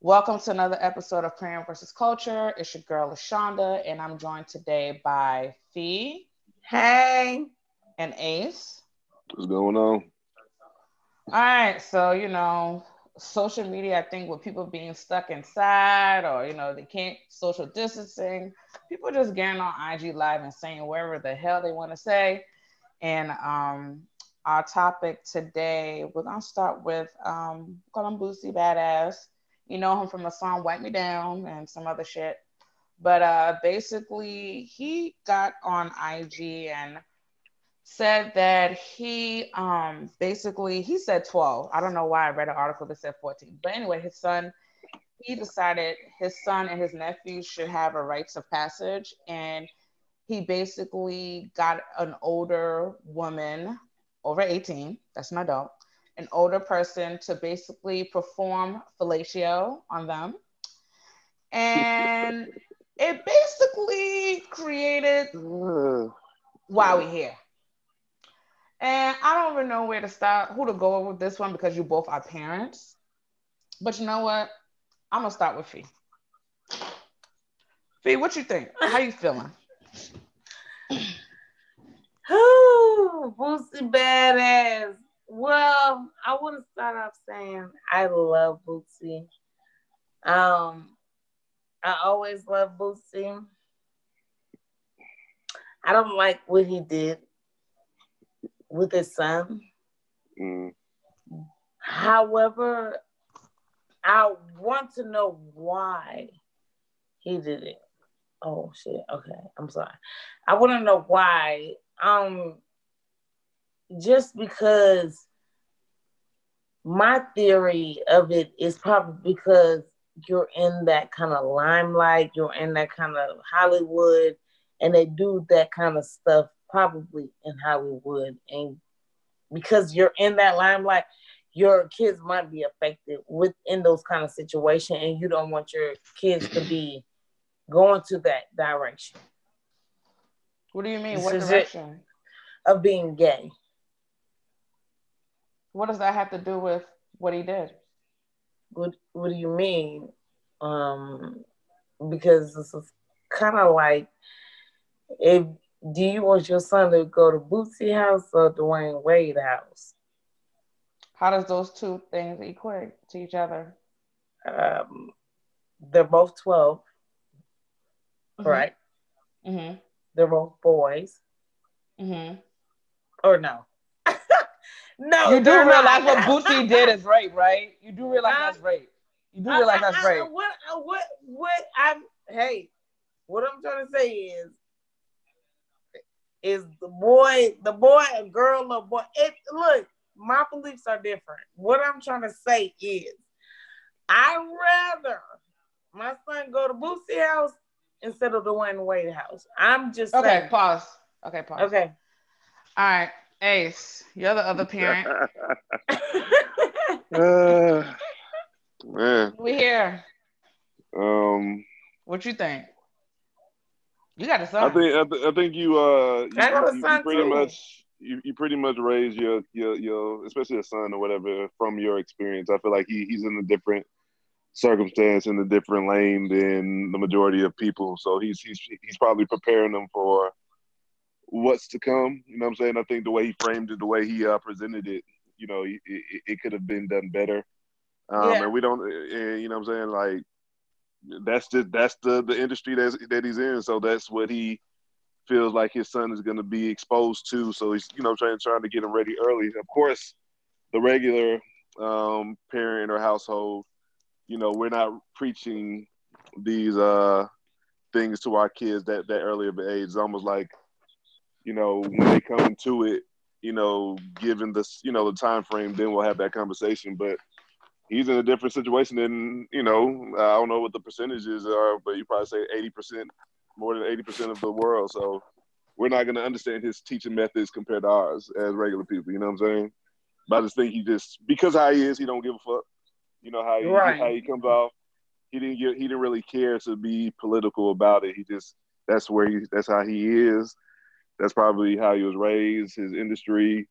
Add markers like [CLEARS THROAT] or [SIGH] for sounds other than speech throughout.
Welcome to another episode of Crayon versus Culture. It's your girl LaShonda, and I'm joined today by Fee Hey. and Ace. What's going on? All right, so you know, social media, I think with people being stuck inside or you know, they can't social distancing, people just getting on IG live and saying whatever the hell they want to say. And um our topic today, we're gonna start with um call him Boosie Badazz. You know him from the song Wipe Me Down and some other shit. But uh basically he got on IG and said that he um basically he said 12 i don't know why i read an article that said 14 but anyway his son he decided his son and his nephew should have a rites of passage. And he basically got an older woman over 18 that's an adult an older person to basically perform fellatio on them and it basically created why we here. And I don't even know where to start, who to go with this one because you both are parents. But you know what? I'm gonna start with Fee. Fee, what you think? How you feeling? Whoo, Boosie Badazz. Well, I want to start off saying I love Boosie. Um, I always love Boosie. I don't like what he did with his son. mm, However, I want to know why he did it. Oh shit. Okay, I'm sorry. I want to know why. Um, just because my theory of it is probably because you're in that kind of limelight, you're in that kind of Hollywood, and they do that kind of stuff probably in Hollywood, and because you're in that limelight, your kids might be affected within those kind of situations, and you don't want your kids to be going to that direction What do you mean? This What it. direction? of being gay. What does that have to do with what he did? What What do you mean? Um, because this is kind of like if do you want your son to go to Bootsy house or Dwyane Wade house? How does those two things equate to each other? Um, they're both 12 Mm-hmm. right? Mm-hmm. They're both boys, Mm-hmm. or no? No, You do realize not. what Boosie did is rape, right? You do realize Huh? that's rape. You do realize that's I- I- I- rape. What, what, what? I'm. Hey, what I'm trying to say is, is the boy, the boy, a girl, a boy. It look, my beliefs are different. What I'm trying to say is, I rather my son go to Boosie house instead of the Wayne Wade house. I'm just Okay, saying. pause. Okay, pause. Okay. All right, Ace, you're the other parent. [LAUGHS] uh, man, we here. um, What you think? You got a I son. think I, th- I think you uh, you, I got a you- you pretty too. much you, you pretty much raise your your your especially a son or whatever from your experience. I feel like he he's in a different circumstance in a different lane than the majority of people. So he's he's he's probably preparing them for what's to come. You know what I'm saying? I think the way he framed it, the way he uh, presented it, you know, it, it, it could have been done better. Um, Yeah. And we don't, and, you know what I'm saying? Like that's just that's the the industry that's that he's in. So that's what he feels like his son is going to be exposed to. So he's you know trying trying to get him ready early. Of course, the regular um, parent or household, you know, we're not preaching these uh, things to our kids that that early of age. It's almost like you know when they come to it, you know, given this you know the time frame, then we'll have that conversation. But he's in a different situation than you know. I don't know what the percentages are, but you probably say eighty percent, more than eighty percent of the world. So we're not going to understand his teaching methods compared to ours as regular people. You know what I'm saying? But I just think he just because how he is, he don't give a fuck. You know how he Right. how he comes off. He didn't get he didn't really care to be political about it. He just that's where he that's how he is. That's probably how he was raised, his industry.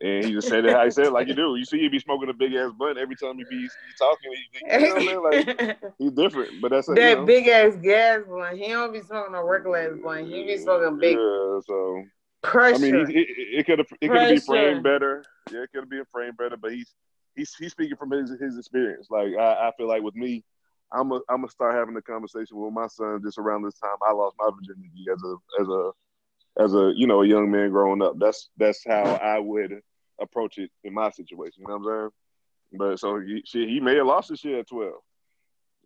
And he just said it how he said it, like you do. You see, he'd be smoking a big ass blunt every time he be, he talking. He, you know what I mean? Like he's different, but that's you that know, big ass gas blunt. He don't be smoking a regular ass blunt. He be smoking big Yeah, so pressure. I mean, it could have it could be framed better. Yeah, it could be framed better, but he's he's he's speaking from his his experience. Like I, I feel like with me, I'm a, I'm gonna start having a conversation with my son just around this time. I lost my virginity as a as a as a you know a young man growing up. That's that's how I would approach it in my situation. You know what I'm saying? But so he shit, he may have lost his shit at 12.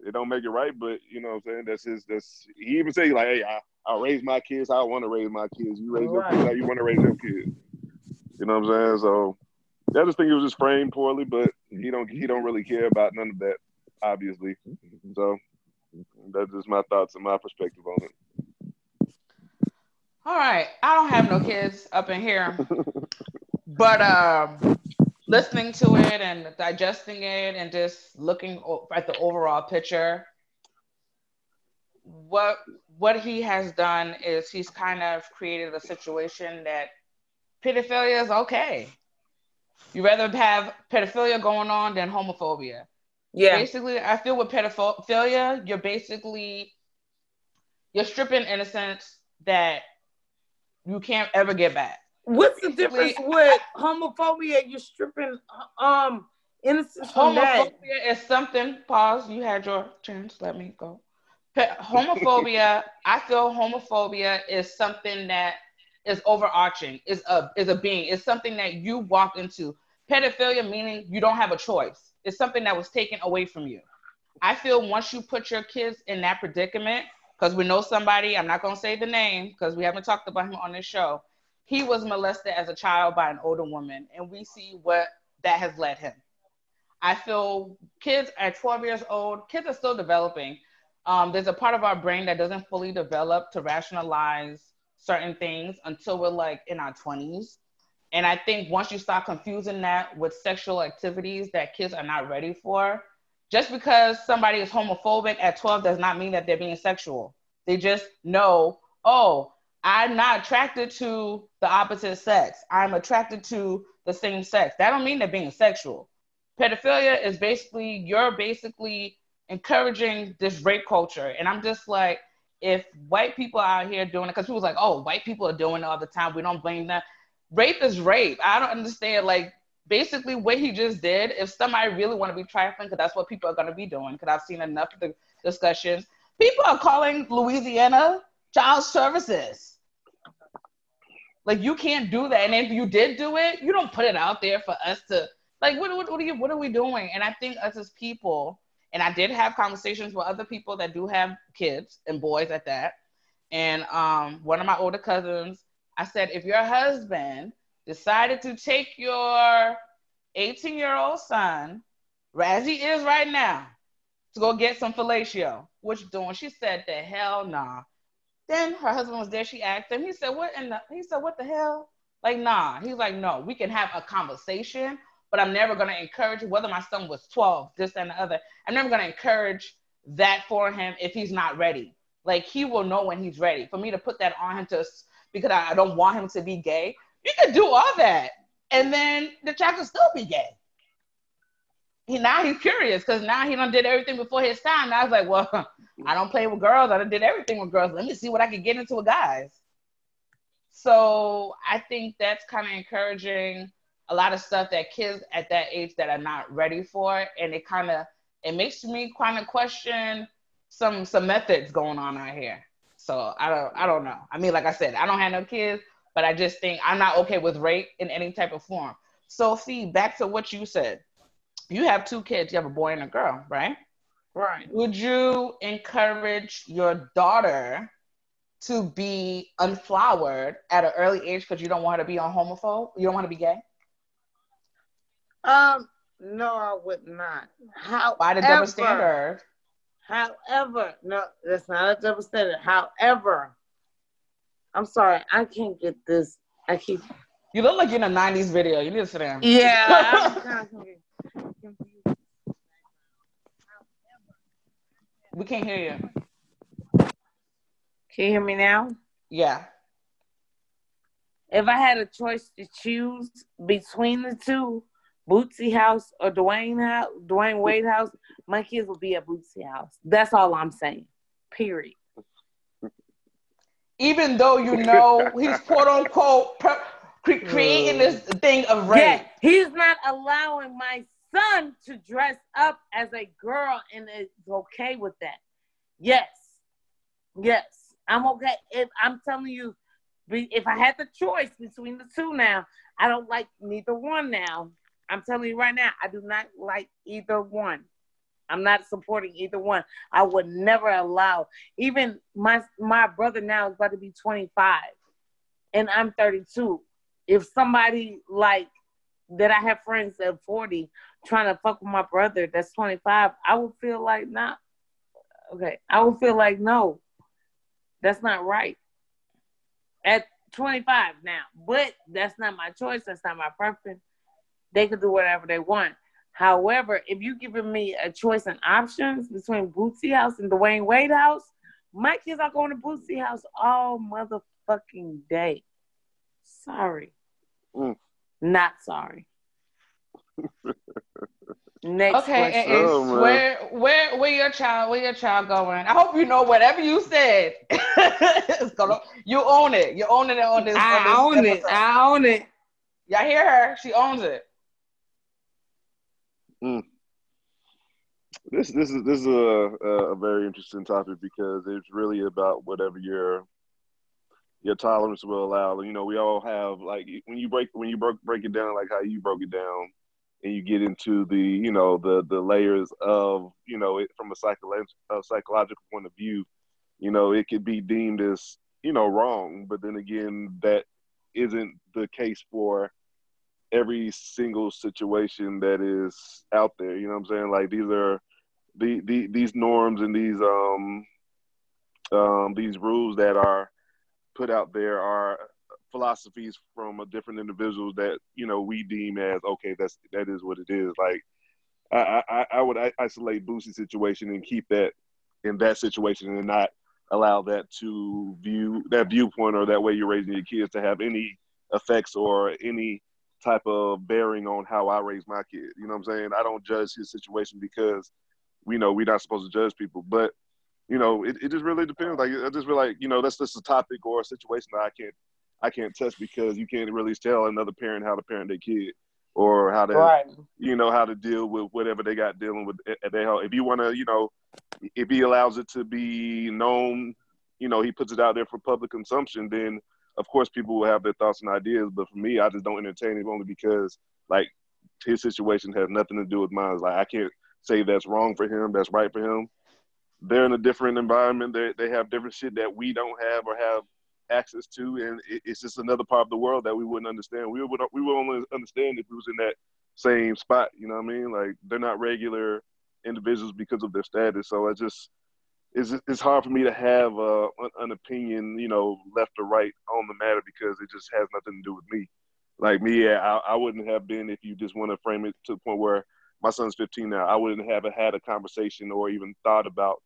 It don't make it right, but you know what I'm saying. That's his. That's he even say like, hey, I I raise my kids. how I want to raise my kids. You raise your Right. kids how you want to raise your kids. You know what I'm saying? So I just think it was just framed poorly, but he don't he don't really care about none of that, obviously. So that's just my thoughts and my perspective on it. All right. I don't have no kids up in here, but um, listening to it and digesting it and just looking at the overall picture, what what he has done is he's kind of created a situation that pedophilia is okay. You rather have pedophilia going on than homophobia. yeah. Basically, I feel with pedophilia, you're basically you're stripping innocence that you can't ever get back. What's the difference with homophobia? You're stripping um innocence from that. Homophobia is something. Pause. You had your chance. Let me go. Homophobia. [LAUGHS] I feel homophobia is something that is overarching. Is a is a being. It's something that you walk into. Pedophilia meaning you don't have a choice. It's something that was taken away from you. I feel once you put your kids in that predicament, because we know somebody. I'm not gonna say the name because we haven't talked about him on this show. He was molested as a child by an older woman, and we see what that has led him. I feel kids at 12 years old, kids are still developing. Um, there's a part of our brain that doesn't fully develop to rationalize certain things until we're like in our 20s. And I think once you start confusing that with sexual activities that kids are not ready for, just because somebody is homophobic at 12 does not mean that they're being sexual. They just know, oh, I'm not attracted to the opposite sex. I'm attracted to the same sex. That don't mean they're being sexual. Pedophilia is basically you're basically encouraging this rape culture. And I'm just like, if white people are out here doing it, because people was like, oh, white people are doing it all the time. We don't blame them. Rape is rape. I don't understand. Like, basically, what he just did, if somebody really want to be trifling, because that's what people are going to be doing, because I've seen enough of the discussions, people are calling Louisiana child services. Like, you can't do that. And if you did do it, you don't put it out there for us to, like, what, what, what, are, you, what are we doing? And I think us as people, and I did have conversations with other people that do have kids and boys at that. And um, one of my older cousins, I said, if your husband decided to take your 18 year old son, as he is right now, to go get some fellatio, what you doing? She said, the hell nah. Then her husband was there. She asked him. He said, "What?" And he said, "What the hell?" Like, nah. He's like, "No, we can have a conversation, but I'm never gonna encourage whether my son was 12, this and the other. I'm never gonna encourage that for him if he's not ready. Like, he will know when he's ready. For me to put that on him to because I, I don't want him to be gay. You can do all that, and then the child can still be gay. He now he's curious because now he done did everything before his time. Now I was like, well, [LAUGHS] I don't play with girls. I done did everything with girls. Let me see what I can get into with guys. So I think that's kind of encouraging a lot of stuff that kids at that age that are not ready for, and it kind of it makes me kind of question some some methods going on out here. So I don't I don't know. I mean, like I said, I don't have no kids, but I just think I'm not okay with rape in any type of form. Sophie, back to what you said. You have two kids. You have a boy and a girl, right? Right. Would you encourage your daughter to be unflowered at an early age because you don't want her to be on homophobe? You don't want to be gay? Um, No, I would not. How Why the double standard? However, no, that's not a double standard. However, I'm sorry, I can't get this. I keep. You look like you're in a '90s video. You need to sit down. Yeah. [LAUGHS] I'm kind of confused. We can't hear you. Can you hear me now? Yeah. If I had a choice to choose between the two, Bootsy House or Dwyane House, Dwyane Wade House, my kids will be at Bootsy House. That's all I'm saying. Period. Even though you know he's quote unquote per- cre- creating this mm. thing of rape. Yeah, he's not allowing my son to dress up as a girl, and it's okay with that. Yes, yes, I'm okay. If I'm telling you, if I had the choice between the two now, I don't like neither one now. I'm telling you right now, I do not like either one. I'm not supporting either one. I would never allow even my my brother now is about to be 25 and I'm 32. If somebody like that I have friends at 40 trying to fuck with my brother that's 25, I would feel like not okay. I would feel like no, that's not right. At 25 now, but that's not my choice. That's not my preference. They can do whatever they want. However, if you giving me a choice and options between Bootsy House and Dwyane Wade House, my kids are going to Bootsy House all motherfucking day. Sorry. Mm. Not sorry. [LAUGHS] Next Okay, question. and, Oh, where where where your child where your child going? I hope you know whatever you said. [LAUGHS] it's gonna, you own it. You own it on this. I on own this it. I own it. Y'all hear her? She owns it. Mm. This this is this is a, a very interesting topic because it's really about whatever your your tolerance will allow. You know, we all have like when you break when you broke break it down like how you broke it down, and you get into the you know the the layers of you know it from a psychological a psychological point of view. You know, it could be deemed as you know wrong, but then again, that isn't the case for every single situation that is out there. You know what I'm saying? Like these are the, the these norms and these um um these rules that are put out there are philosophies from a different individuals that you know we deem as okay that's that is what it is like i i, I would isolate Boosie's situation and keep that in that situation and not allow that to view that viewpoint or that way you're raising your kids to have any effects or any type of bearing on how I raise my kid. You know what I'm saying? I don't judge his situation because we know we're not supposed to judge people, but you know, it, it just really depends. Like I just feel like, you know, that's just a topic or a situation that I can't I can't touch because you can't really tell another parent how to parent their kid or how to Right. you know how to deal with whatever they got dealing with at their house. If you want to, you know, if he allows it to be known, you know, he puts it out there for public consumption, then of course people will have their thoughts and ideas. But for me, I just don't entertain it only because like his situation has nothing to do with mine. Like I can't say that's wrong for him, that's right for him. They're in a different environment. They they have different shit that we don't have or have access to, and it, it's just another part of the world that we wouldn't understand. We would we would only understand if we was in that same spot. You know what I mean? Like they're not regular individuals because of their status. So I just it's it's hard for me to have uh, an, opinion, you know, left or right on the matter because it just has nothing to do with me. Like me, yeah, I, I wouldn't have been if you just want to frame it to the point where my son's 15 now. I wouldn't have had a conversation or even thought about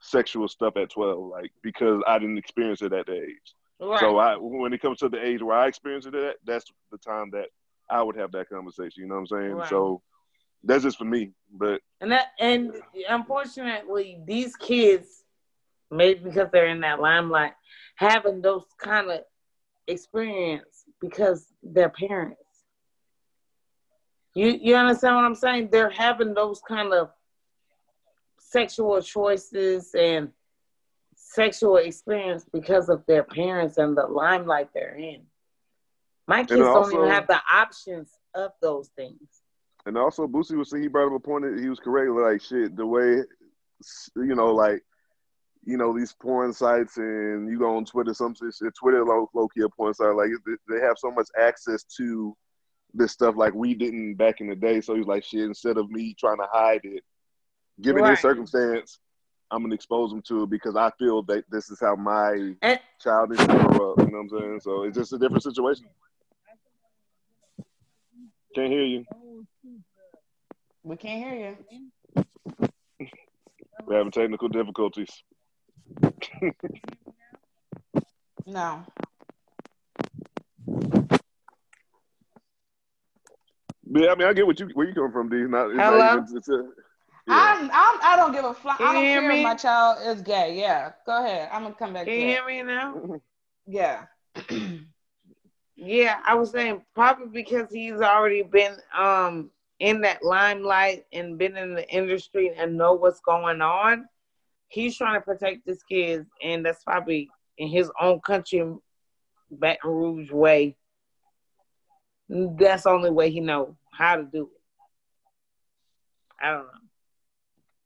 sexual stuff at 12, like because I didn't experience it at that age. Right. So I, when it comes to the age where I experienced it, at, that's the time that I would have that conversation. You know what I'm saying? Right. So that's just for me. But And that, and unfortunately, these kids, maybe because they're in that limelight, having those kind of experience because their parents. You you understand what I'm saying? They're having those kind of sexual choices and sexual experience because of their parents and the limelight they're in. My kids don't even have the options of those things. And also, Boosie was saying he brought up a point that he was correct. Like shit, the way you know, like you know these porn sites, and you go on Twitter, some shit. Twitter low, low key a porn site. Like they have so much access to this stuff like we didn't back in the day. So he's like, shit. Instead of me trying to hide it, given Right. his circumstance, I'm gonna expose him to it because I feel that this is how my And child to grow up. You know what I'm saying? So it's just a different situation. Can't hear you. We can't hear you. We're having technical difficulties. No. Yeah, I mean, I get what you where you come from, D. Not, it's Hello? Not, it's, it's a, yeah. I'm, I'm, I don't give a fly. Can I don't hear care me? if my child is gay. Yeah, go ahead. I'm gonna come back can you hear me now? Yeah. [CLEARS THROAT] Yeah, I was saying probably because he's already been um in that limelight and been in the industry and know what's going on. He's trying to protect his kids, and that's probably in his own country, Baton Rouge way. That's the only way he know how to do it. I don't know.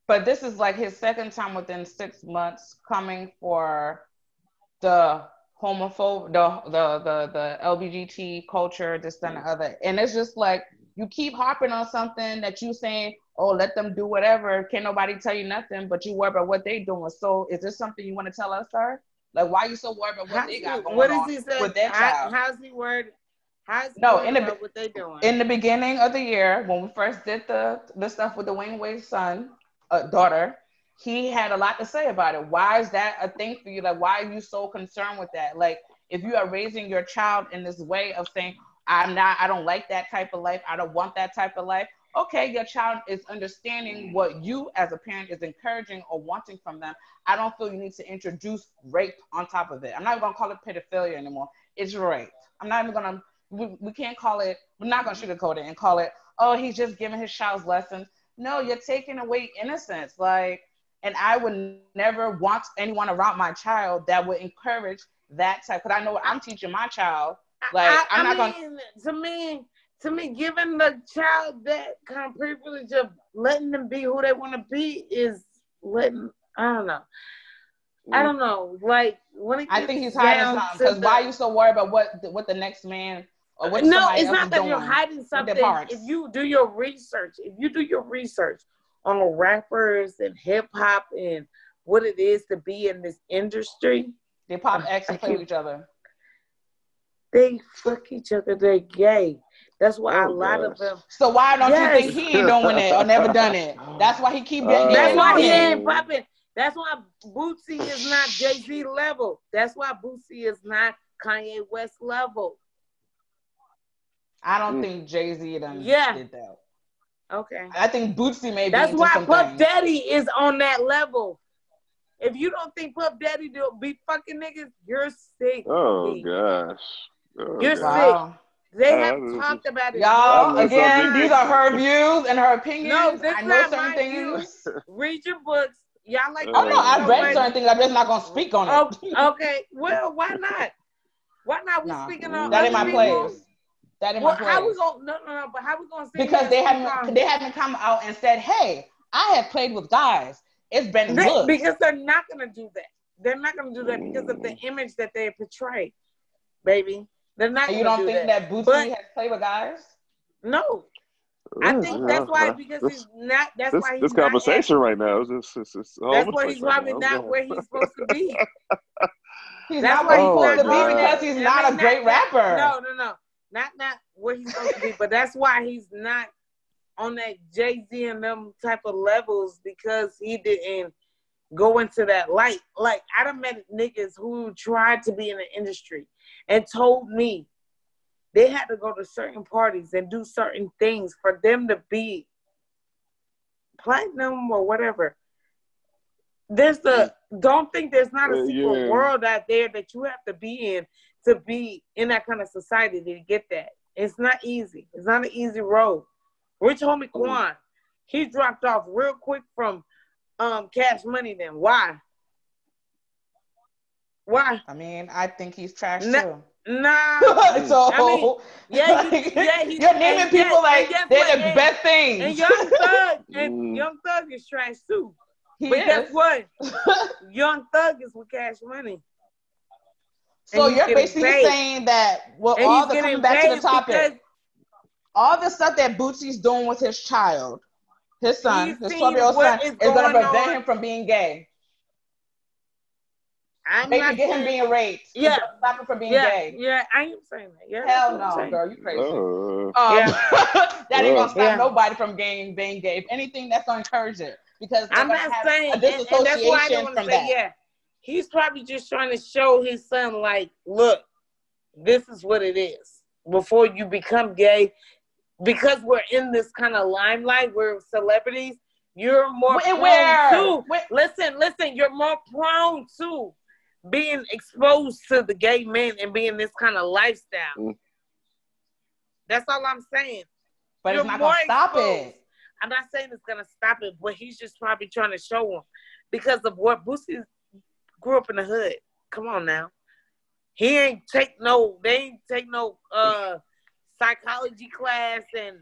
But this is like his second time within six months coming for the homophobe, the the the the LGBT culture, this and the other. And it's just like you keep harping on something that you saying, oh, let them do whatever. Can't nobody tell you nothing, but you worry about what they doing. So is this something you want to tell us, sir? Like, why you so worried about what How's they he- got going what on is he saying? with their How, child? how's he word? How's he No, in the- what they doing? in the beginning of the year when we first did the the stuff with the Wayne Wade's son, uh, daughter, he had a lot to say about it. Why is that a thing for you? Like, why are you so concerned with that? Like, if you are raising your child in this way of saying, "I'm not, I don't like that type of life. I don't want that type of life." Okay, your child is understanding what you as a parent is encouraging or wanting from them. I don't feel you need to introduce rape on top of it. I'm not even gonna call it pedophilia anymore. It's rape. I'm not even gonna. We, we can't call it. We're not gonna sugarcoat it and call it. Oh, he's just giving his child's lessons. No, you're taking away innocence. Like, and I would never want anyone around my child that would encourage that type. Because I know what I'm teaching my child. Like, I, I'm I not gonna- mean, to me, to me, giving the child that kind of privilege of letting them be who they want to be is letting. I don't know. I don't know. Like when it I think he's hiding something. Because why are you so worried about what what the next man or what no, it's not that you're hiding something. If you do your research, if you do your research on rappers and hip hop and what it is to be in this industry, They pop I- X and I play with each other. they fuck each other. They're gay. That's why a Oh, lot of them. So why don't Yes. you think he ain't doing it or never done it? That's why he keep getting. Uh, That's why he ain't popping. That's why Bootsy is not Jay Z level. That's why Bootsy is not Kanye West level. I don't Mm. think Jay Z done Yeah. did that. Okay. I think Bootsy may be That's why some Puff things. Daddy is on that level. If you don't think Puff Daddy do be fucking niggas, you're sick. Oh B. gosh. Oh, You're gosh. Wow. They Uh, have this is- talked about it. Y'all, again, these are her views and her opinions. No, this I know not certain my things. [LAUGHS] Read your books. Y'all like. Oh no, I've read Wait. certain things. I'm just not gonna speak on Oh, it. okay. Well, why not? Why not? We Nah. speaking on that other ain't my people? place. That ain't Well, my how we gonna no no no? But how we gonna say Because they we haven't gonna- they haven't come out and said, "Hey, I have played with guys. It's been They- good." because they're not gonna do that. They're not gonna do that because of the mm. image that they portray, baby. They're not. And you don't do think that, that Bootsy But- has played with guys? No, I think that's why because this, he's not. That's this, why he's this not conversation right now is just it's, it's That's over why he's right probably now. not where he's supposed to be. [LAUGHS] He's That's not where he's why he's oh, supposed to be because he's not a great not- rapper. No, no, no, not not where he's supposed to be. But that's why he's not on that Jay Z and them type of levels because he didn't go into that light. Like I done met niggas who tried to be in the industry and told me they had to go to certain parties and do certain things for them to be platinum or whatever. There's the mm. don't think there's not a secret yeah. world out there that you have to be in to be in that kind of society to get that. It's not easy. It's not an easy road. Rich homie Quan, he dropped off real quick from um Cash Money. Then why? Why? I mean, I think he's trash No. too. Nah. [LAUGHS] so I mean, yeah, he- [LAUGHS] yeah, he- you're naming people guess- like and guess they're what? the And- best things. and Young Thug [LAUGHS] and Mm. Young Thug is trash too. He but guess what? Young Thug is with Cash Money. So And you're basically paid. saying that well, And all the coming back to the topic. all the stuff that Boosie's doing with his child, his son, his 12 year old son, is is going to prevent on. him from being gay. I'm Maybe not get him being raped. Yeah. Stop him from being yeah, gay. yeah, I am saying that. Yeah, Hell that's what I'm no, saying. girl, you crazy. Uh, Um, Yeah. [LAUGHS] that ain't gonna stop Yeah. nobody from being being gay. If anything, that's gonna encourage it because I'm not saying, a and, and that's why I disassociation don't from say, that. yeah. He's probably just trying to show his son, like, look, this is what it is. Before you become gay, because we're in this kind of limelight, we're celebrities. You're more Where- prone where? to Where- listen, listen. You're more prone to being exposed to the gay men and being this kind of lifestyle. Mm. That's all I'm saying. But You're it's not gonna stop exposed. it. I'm not saying it's gonna stop it, but he's just probably trying to show him because of what Boosie grew up in the hood. Come on now, he ain't take no, they ain't take no uh psychology class and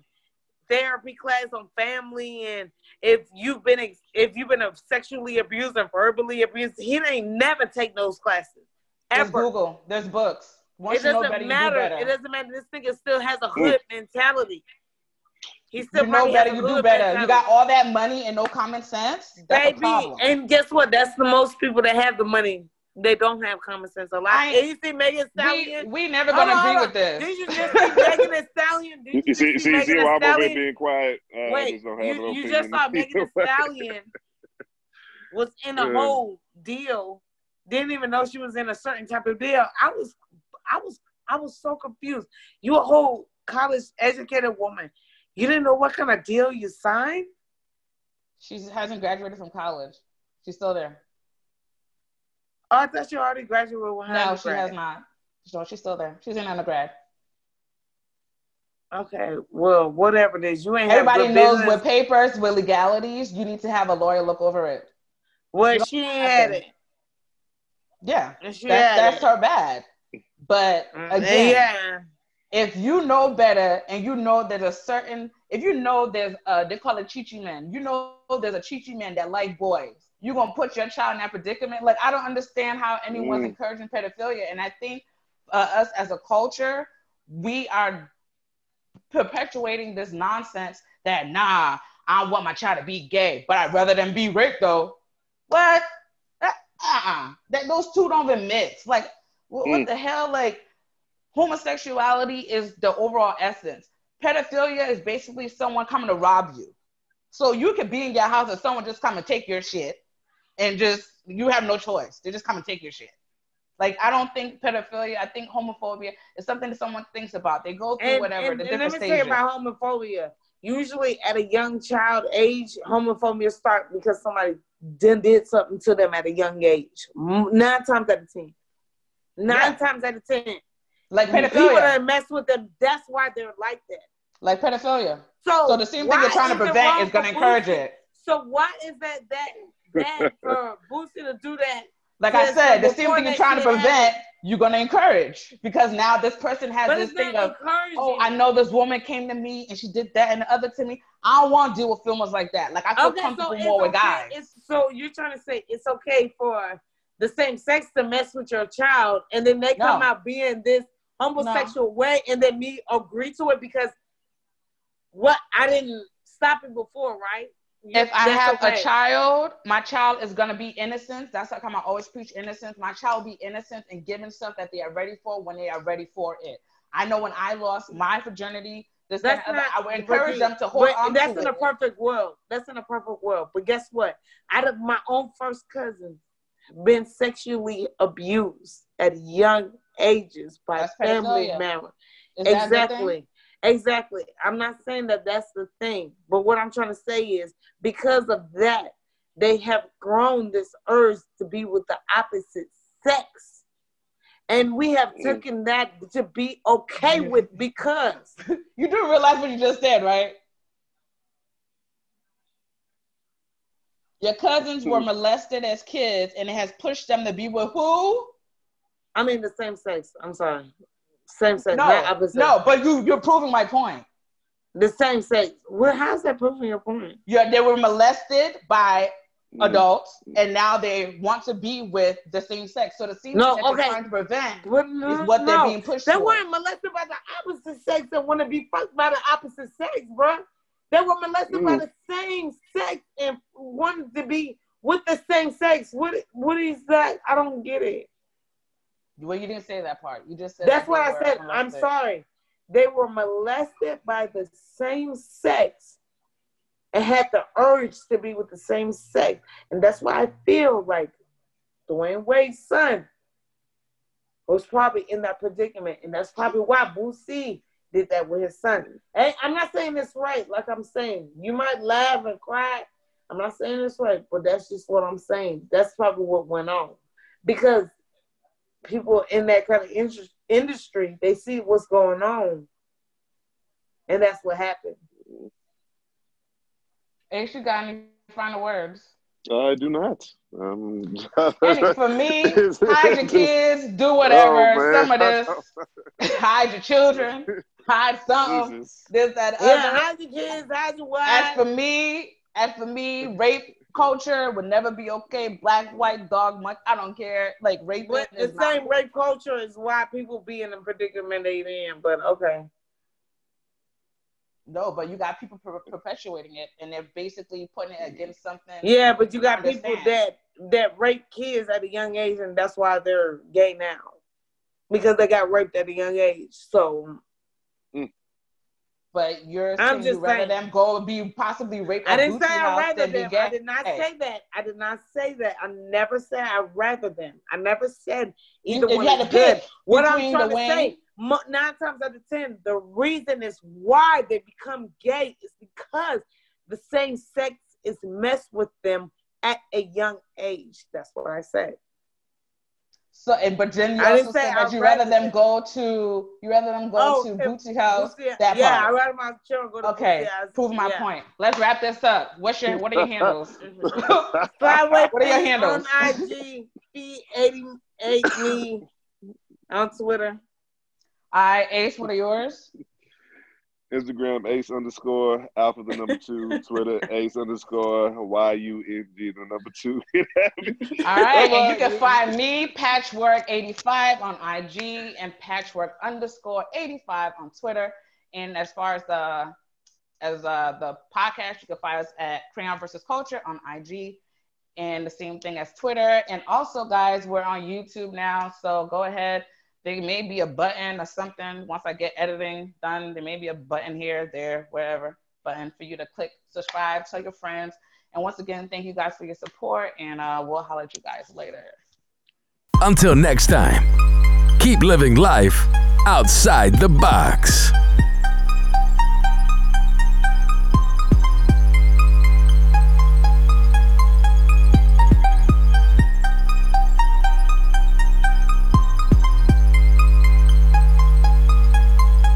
therapy class on family and if you've been ex- if you've been sexually abused and verbally abused, he ain't never take those classes There's. Google. There's books. Once It you know doesn't better, matter. you do. It doesn't matter. This nigga still has a hood mentality. He still you know better, you do hood better. You got all that money and no common sense. That's a Baby, problem. and guess what? That's the most people that have the money. They don't have common sense. A lot. I- And you see Megan Stallion. we never gonna on, agree hold with on. this. Did you just see Megan Thee Stallion? Did you you [LAUGHS] see, just see, Megan see why I'm over being quiet. Uh, Wait, just don't have you, you just saw Megan Thee [LAUGHS] either way. Stallion was in a Yeah. whole deal. Didn't even know she was in a certain type of deal. I was, I was, I was so confused. You a whole college educated woman. You didn't know what kind of deal you signed. She hasn't graduated from college. She's still there. Oh, I thought you already graduated with her No, she has not. So she's still there. She's in undergrad. Okay, well, whatever it is, you ain't Everybody knows business. with papers, with legalities, you need to have a lawyer look over it. well, she ain't had it. Yeah, She that, that's it. her bad. But Mm, again, yeah, if you know better and you know there's a certain, if you know there's, uh, they call it chichi men. You know there's a chichi man that like boys. You're gonna put your child in that predicament. Like I don't understand how anyone's Mm. encouraging pedophilia, and I think uh, us as a culture, we are perpetuating this nonsense that nah, I want my child to be gay, but I'd rather them be raped though. What? Uh uh That those two don't even mix. Like what, what Mm. the hell? Like homosexuality is the overall essence. Pedophilia is basically someone coming to rob you. So you could be in your house and someone just come and take your shit, and just you have no choice. They just come and take your shit. Like I don't think pedophilia. I think homophobia is something that someone thinks about. They go through and, whatever and, the and let me tell you about homophobia. Usually, at a young child age, homophobia start because somebody did, did something to them at a young age. Nine times out of ten. Nine Yeah. times out of ten. Like pedophilia. People pedophilia. that mess with them, that's why they're like that. Like pedophilia. So, So the same thing you're trying to prevent is going to encourage it. So why is that that that [LAUGHS] for Boosie to do that? Like I said, the same thing you're trying to prevent, happened. you're going to encourage because now this person has But this thing of, oh, I know this woman came to me and she did that and the other to me. I don't want to deal with females like that. Like I feel Okay, so comfortable it's more with okay. guys. It's, so you're trying to say it's okay for the same sex to mess with your child, and then they come No. out being this homosexual way, and then me agree to it because what I didn't stop it before, right? If I have okay. a child, my child is gonna be innocent. That's how come I always preach innocence. My child will be innocent and given stuff that they are ready for when they are ready for it. I know when I lost my virginity, this That's that, not, I would encourage them to hold on That's in it. a perfect world. That's in a perfect world. But guess what? Out of my own first cousin, been sexually abused at young ages by That's family oh, pedophilia. members. Is that the thing? Exactly. Exactly. I'm not saying that that's the thing, but what I'm trying to say is because of that, they have grown this urge to be with the opposite sex. And we have taken that to be okay with because [LAUGHS] You do realize what you just said, right? Your cousins were hmm. molested as kids, and it has pushed them to be with who? I mean the same sex. I'm sorry. Same sex, No, not opposite. no, but you you're proving my point. The same sex. Well, how's that proving your point? You're, they were molested by Mm. adults, and now they want to be with the same sex. So the same No, thing that okay. they're trying to prevent What, no, is what they're being pushed They towards. weren't molested by the opposite sex and want to be fucked by the opposite sex, bro. They were molested by Mm. the same sex and wanted to be with the same sex. What what is that? I don't get it. Well, you didn't say that part. You just said That's that what I said. I'm sorry. They were molested by the same sex and had the urge to be with the same sex. And that's why I feel like Dwyane Wade's son was probably in that predicament. And that's probably why Boosie did that with his son. Hey, I'm not saying this right, like I'm saying. You might laugh and cry. I'm not saying this right, but that's just what I'm saying. That's probably what went on. Because people in that kind of indus- industry, they see what's going on. And that's what happened. Ace, you got any final words? I do not. Um, for me, [LAUGHS] hide your kids, do whatever. Oh, some of [LAUGHS] this, hide your children, hide some, Jesus. this, that, Yeah, other. how's your kids? How's your wife. As for me, as for me, rape culture would never be okay. Black, white, dog, much I don't care. Like rape But is the not same rape culture is why people be in the predicament they in. But okay. no, but you got people per- perpetuating it, and they're basically putting it against something. Yeah, but you got Understand. people that that rape kids at a young age, and that's why they're gay now, because they got raped at a young age. So mm. But you're I'm saying just you rather saying. them go and be possibly raped. I didn't say I rather them. I did not Hey. say that. I did not say that. I never said I rather them. I never said either one you is to good. pick What I'm trying to say, nine times out of ten, the reason is why they become gay is because the same sex is messed with them at a young age. That's what I said. So, and but then you I also said that you rather them go to you rather them go oh, to if- Bootsy House. yeah, that yeah, part. I rather my children go to Okay, House. prove my Yeah. point. Let's wrap this up. What's your what are your handles? [LAUGHS] [LAUGHS] Slyway What are your handles? On IG, B88 me on Twitter. I Ace, what are yours? Instagram ace underscore alpha the number two. [LAUGHS] Twitter ace underscore y u n g the number two. [LAUGHS] All right, and you can find me Patchwork85 on IG and Patchwork underscore 85 on Twitter. And as far as the as uh, the podcast, you can find us at Crayon versus Culture on IG, and the same thing as Twitter. And also, guys, we're on YouTube now, so go ahead. There may be a button or something once I get editing done. There may be a button here, there, wherever button for you to click subscribe, tell your friends. And once again, thank you guys for your support, and uh, we'll holler at you guys later. Until next time, keep living life outside the box.